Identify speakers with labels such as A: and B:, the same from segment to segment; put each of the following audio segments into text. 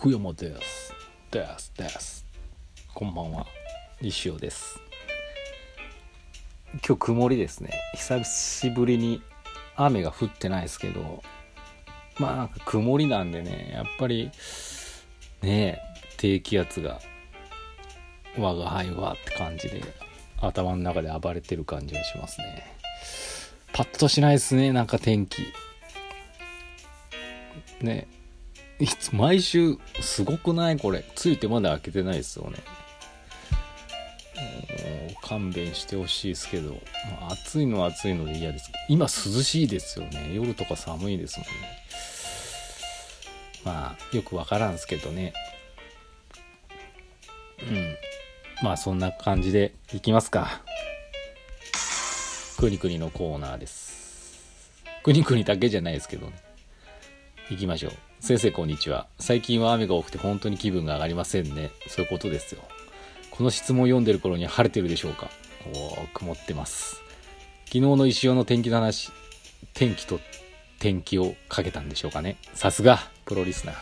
A: 福山です。です、です。こんばんは。西尾です。今日曇りですね。久しぶりに雨が降ってないですけど、まあなんか曇りなんでね、やっぱりねえ、低気圧が我が輩はって感じで頭の中で暴れてる感じがしますね。パッとしないですね、なんか天気。ねいつ毎週すごくない？これ。ついてまだ開けてないですよね。もう勘弁してほしいですけど、まあ暑いのは暑いので嫌です。今涼しいですよね。夜とか寒いですもんね。まあよくわからんすけどね。うん。まあそんな感じでいきますか。くにくにのコーナーです。くにくにだけじゃないですけどね。行きましょう。先生こんにちは。最近は雨が多くて本当に気分が上がりませんね。そういうことですよ。この質問を読んでる頃に晴れてるでしょうか？おー、曇ってます。昨日の石尾の天気の話、天気と天気をかけたんでしょうかね。さすが、プロリスナー。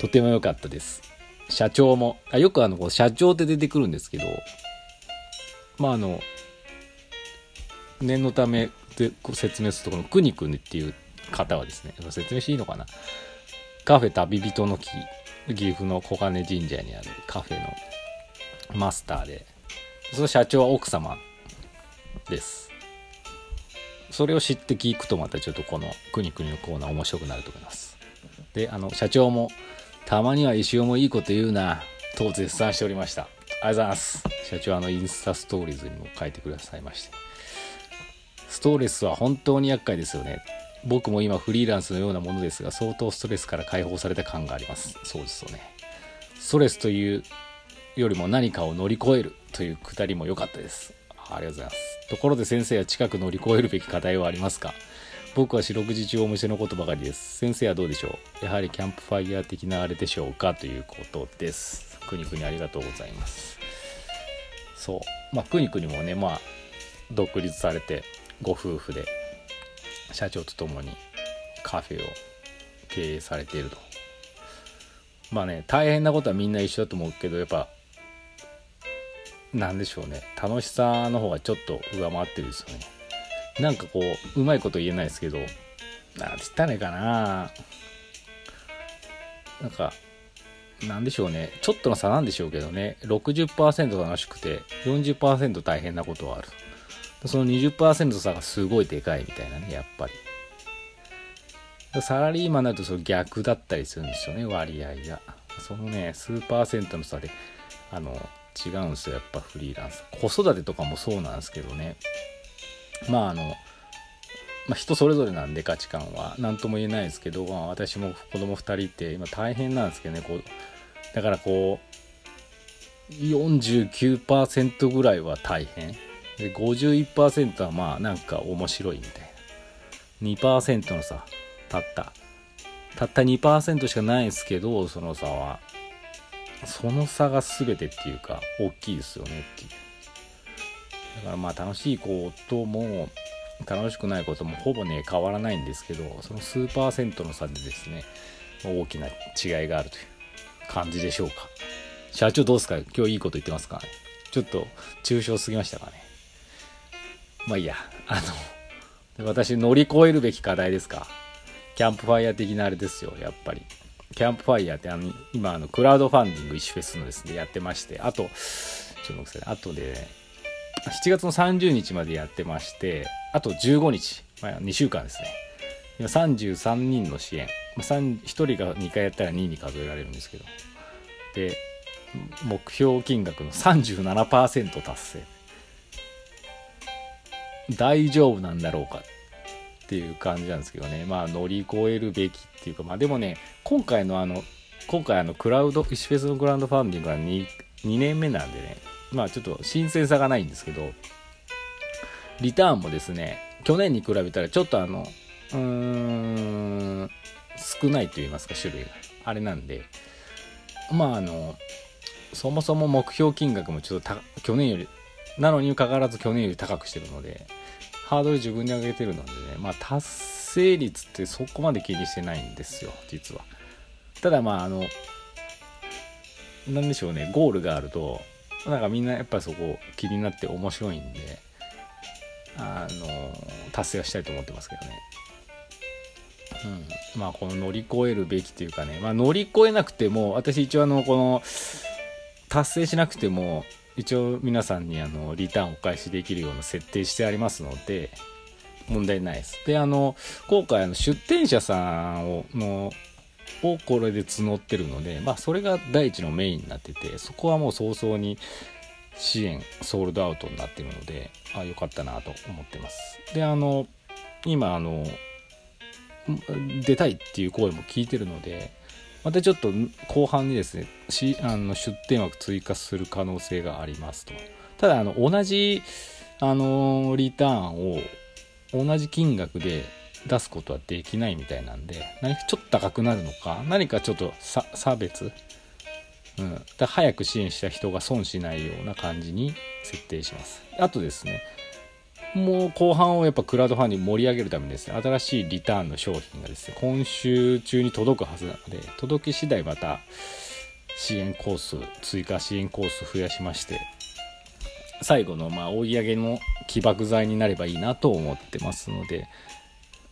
A: とても良かったです。社長も、あよくあの、こう社長って出てくるんですけど、まああの、念のためで説明するとこのくにくにっていう方はですね説明していいのかな？カフェ旅人の木岐阜の小金神社にあるカフェのマスターでその社長は奥様です。それを知って聞くとまたちょっとこの「くにくに」のコーナー面白くなると思います。であの社長も「たまには石尾もいいこと言うな」と絶賛しておりました。ありがとうございます。社長あのインスタストーリーズにも書いてくださいまして。ストレスは本当に厄介ですよね。僕も今フリーランスのようなものですが相当ストレスから解放された感があります。そうですよね。ストレスというよりも何かを乗り越えるというくだりも良かったです。ありがとうございます。ところで先生は近く乗り越えるべき課題はありますか？僕は四六時中お店のことばかりです。先生はどうでしょう？やはりキャンプファイヤー的なあれでしょうか？ということです。くにくにありがとうございます。そう。まあくにくにもねまあ独立されてご夫婦で社長と共にカフェを経営されていると。まあね大変なことはみんな一緒だと思うけどやっぱなんでしょうね。楽しさの方がちょっと上回ってるんですよね。なんかこううまいこと言えないですけどなんて言ったらいいかな。なんかなんでしょうね。ちょっとの差なんでしょうけどね。60%楽しくて40%大変なことはある。その20%差がすごいでかいみたいなね、やっぱり。サラリーマンになるとその逆だったりするんですよね、割合が。そのね、数パーセントの差で、あの、違うんですよ、やっぱフリーランス。子育てとかもそうなんですけどね。まああの、まあ、人それぞれなんで価値観は何とも言えないですけど、まあ、私も子供2人いて今大変なんですけどねこうだからこう49%ぐらいは大変で51%はまあなんか面白いみたいな。2%の差たった。たった2%しかないですけどその差は。その差が全てっていうか大きいですよねっていう。だからまあ楽しいことも楽しくないこともほぼね変わらないんですけどその数パーセントの差でですね大きな違いがあるという感じでしょうか。社長どうですか？今日いいこと言ってますか？ちょっと抽象すぎましたかね？まあいいや、あの、私乗り越えるべき課題ですか。キャンプファイヤー的なあれですよ、やっぱり。キャンプファイヤーってあの、今あの、クラウドファンディング石フェスのですね、やってまして、あと、ちょっと待ってくださいあとで、ね、7月の30日までやってまして、あと15日、まあ、2週間ですね。今33人の支援。まあ、1人が2回やったら2に数えられるんですけど。で、目標金額の37%達成。大丈夫なんだろうかっていう感じなんですけどね。まあ乗り越えるべきっていうかまあでもね今回のあの今回あのクラウド石フェスのグラウドファンディングは 2, 2年目なんでね。まあちょっと新鮮さがないんですけどリターンもですね去年に比べたらちょっとあのうーん少ないと言いますか種類が。あれなんでまああのそもそも目標金額もちょっと去年よりなのにかかわらず去年より高くしてるので、ハードル自分で上げてるのでね、まあ達成率ってそこまで気にしてないんですよ、実は。ただまああの、なんでしょうねゴールがあるとなんかみんなやっぱりそこ気になって面白いんであの達成はしたいと思ってますけどね。うん、まあこの乗り越えるべきというかね、まあ、乗り越えなくても私一応あのこの達成しなくても一応皆さんにあのリターンお返しできるような設定してありますので問題ないです。であの今回あの出店者さんをのをこれで募ってるので、まあ、それが第一のメインになっててそこはもう早々に支援ソールドアウトになってるのであよかったなと思ってますであの今あの出たいっていう声も聞いてるのでまたちょっと後半にですねあの出店枠追加する可能性がありますと。ただあの同じあのリターンを同じ金額で出すことはできないみたいなんで何かちょっと高くなるのか何かちょっと差別？うん、だ早く支援した人が損しないような感じに設定します。あとですねもう後半をやっぱクラウドファンディング盛り上げるためにですね新しいリターンの商品がですね今週中に届くはずなので届き次第また支援コース追加支援コース増やしまして最後のまあ追い上げの起爆剤になればいいなと思ってますので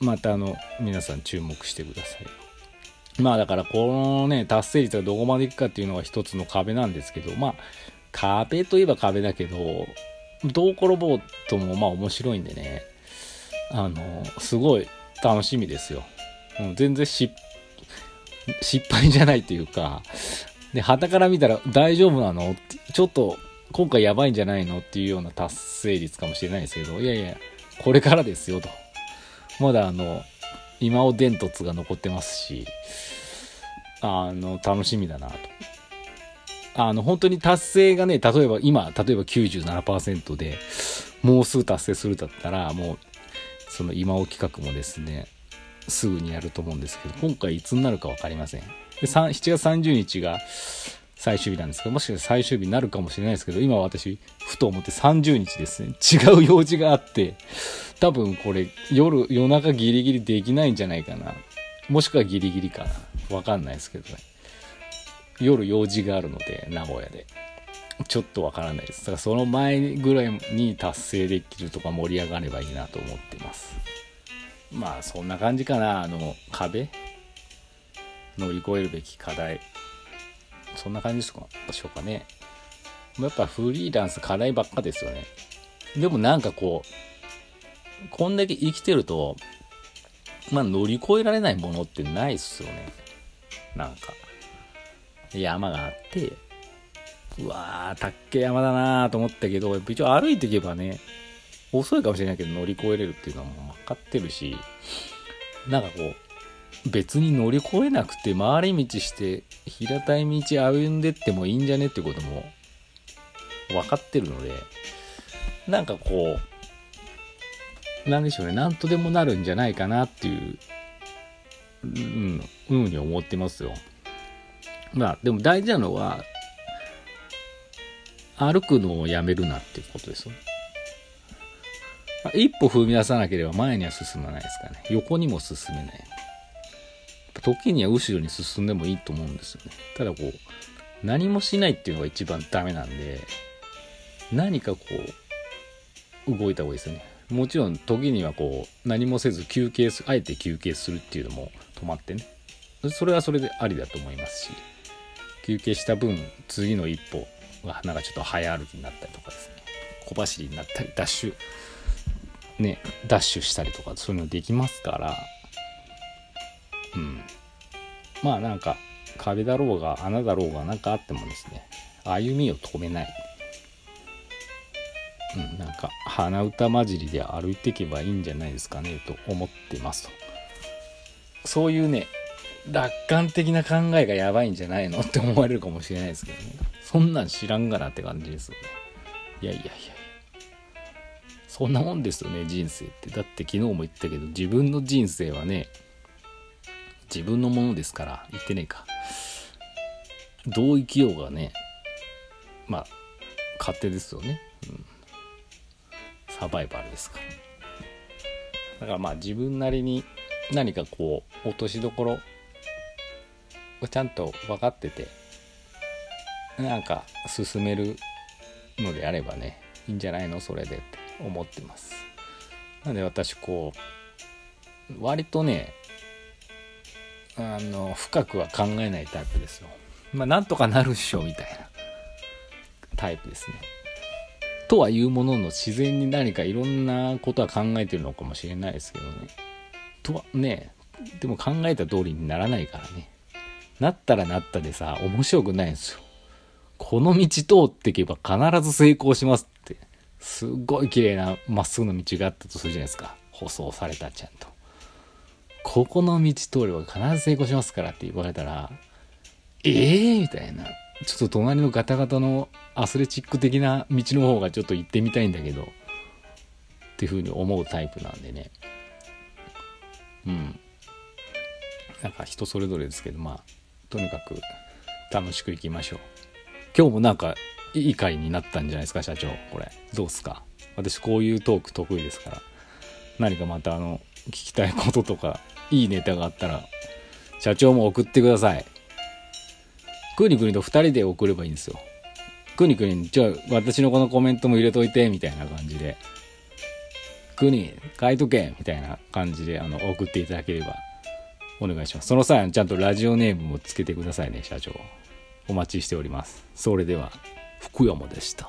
A: またあの皆さん注目してください。まあだからこのね達成率がどこまでいくかっていうのが一つの壁なんですけどまあ壁といえば壁だけどどう転ぼうともまあ面白いんでね。あのすごい楽しみですよ、うん、全然失敗じゃないというか。で旗から見たら大丈夫なの？ちょっと今回やばいんじゃないの？っていうような達成率かもしれないですけど。いやいやこれからですよと。まだあの、今尾伝突が残ってますし、あの、楽しみだなと。あの、本当に達成がね、例えば今、例えば97%で、もうすぐ達成するだったら、もう、その今尾企画もですね、すぐにやると思うんですけど、今回いつになるか分かりません。で7月30日が最終日なんですけど、もしかしたら最終日になるかもしれないですけど、今私、ふと思って30日ですね、違う用事があって、多分これ夜、夜中ギリギリできないんじゃないかな。もしくはギリギリかな。わかんないですけどね。夜用事があるので、名古屋で。ちょっとわからないです。だからその前ぐらいに達成できるとか盛り上がればいいなと思ってます。まあそんな感じかな。あの壁乗り越えるべき課題。そんな感じですか？でしょうかね。やっぱフリーランス課題ばっかですよね。でもなんかこう、こんだけ生きてると、まあ乗り越えられないものってないっすよね。なんか。山があって、うわー、たっけ山だなーと思ったけど、一応歩いていけばね、遅いかもしれないけど乗り越えれるっていうのはもう分かってるし、なんかこう、別に乗り越えなくて回り道して平たい道歩んでってもいいんじゃねってことも分かってるので、なんかこう、なんでしょうね、なんとでもなるんじゃないかなっていう、うん、ふうに思ってますよ。まあ、でも大事なのは、歩くのをやめるなっていうことですよ。一歩踏み出さなければ前には進まないですからね。横にも進めない。時には後ろに進んでもいいと思うんですよね。ただこう、何もしないっていうのが一番ダメなんで、何かこう、動いた方がいいですよね。もちろん時にはこう何もせず休憩すあえて休憩するっていうのも止まってねそれはそれでありだと思いますし休憩した分次の一歩がなんかちょっと早歩きになったりとかですね。小走りになったりダッシュねダッシュしたりとかそういうのできますから。うん。まあなんか壁だろうが穴だろうが何かあってもですね歩みを止めない。うん、なんか鼻歌混じりで歩いていけばいいんじゃないですかねと思ってますと。そういうね楽観的な考えがやばいんじゃないのって思われるかもしれないですけどね。そんなん知らんがなって感じですよね。いやいやいやそんなもんですよね人生って。だって昨日も言ったけど自分の人生はね自分のものですから言ってねえかどう生きようがねまあ勝手ですよね、うん。サバイバルですから。だからまあ自分なりに何かこう落としどころちゃんと分かっててなんか進めるのであればねいいんじゃないのそれでって思ってます。なんで私こう割とねあの深くは考えないタイプですよ。まあなんとかなるっしょみたいなタイプですね。とはいうものの自然に何かいろんなことは考えてるのかもしれないですけどね。とはねでも考えた通りにならないからね。なったらなったでさ面白くないんですよこの道通っていけば必ず成功しますって、すっごい綺麗なまっすぐの道があったとするじゃないですか。舗装されたちゃんと。ここの道通れば必ず成功しますからって言われたら、ええー、みたいな。ちょっと隣のガタガタのアスレチック的な道の方がちょっと行ってみたいんだけど、っていうふうに思うタイプなんでね。うん。なんか人それぞれですけど、まあ、とにかく楽しく行きましょう。今日もなんかいい回になったんじゃないですか社長。これ。どうっすか？私こういうトーク得意ですから。何かまたあの聞きたいこととかいいネタがあったら社長も送ってください。くにくにと2人で送ればいいんですよ。くにくにじゃあ私のこのコメントも入れといてみたいな感じで。くに書いとけみたいな感じであの送っていただければ。お願いしますその際ちゃんとラジオネームもつけてくださいね社長お待ちしております。それでは、福山でした。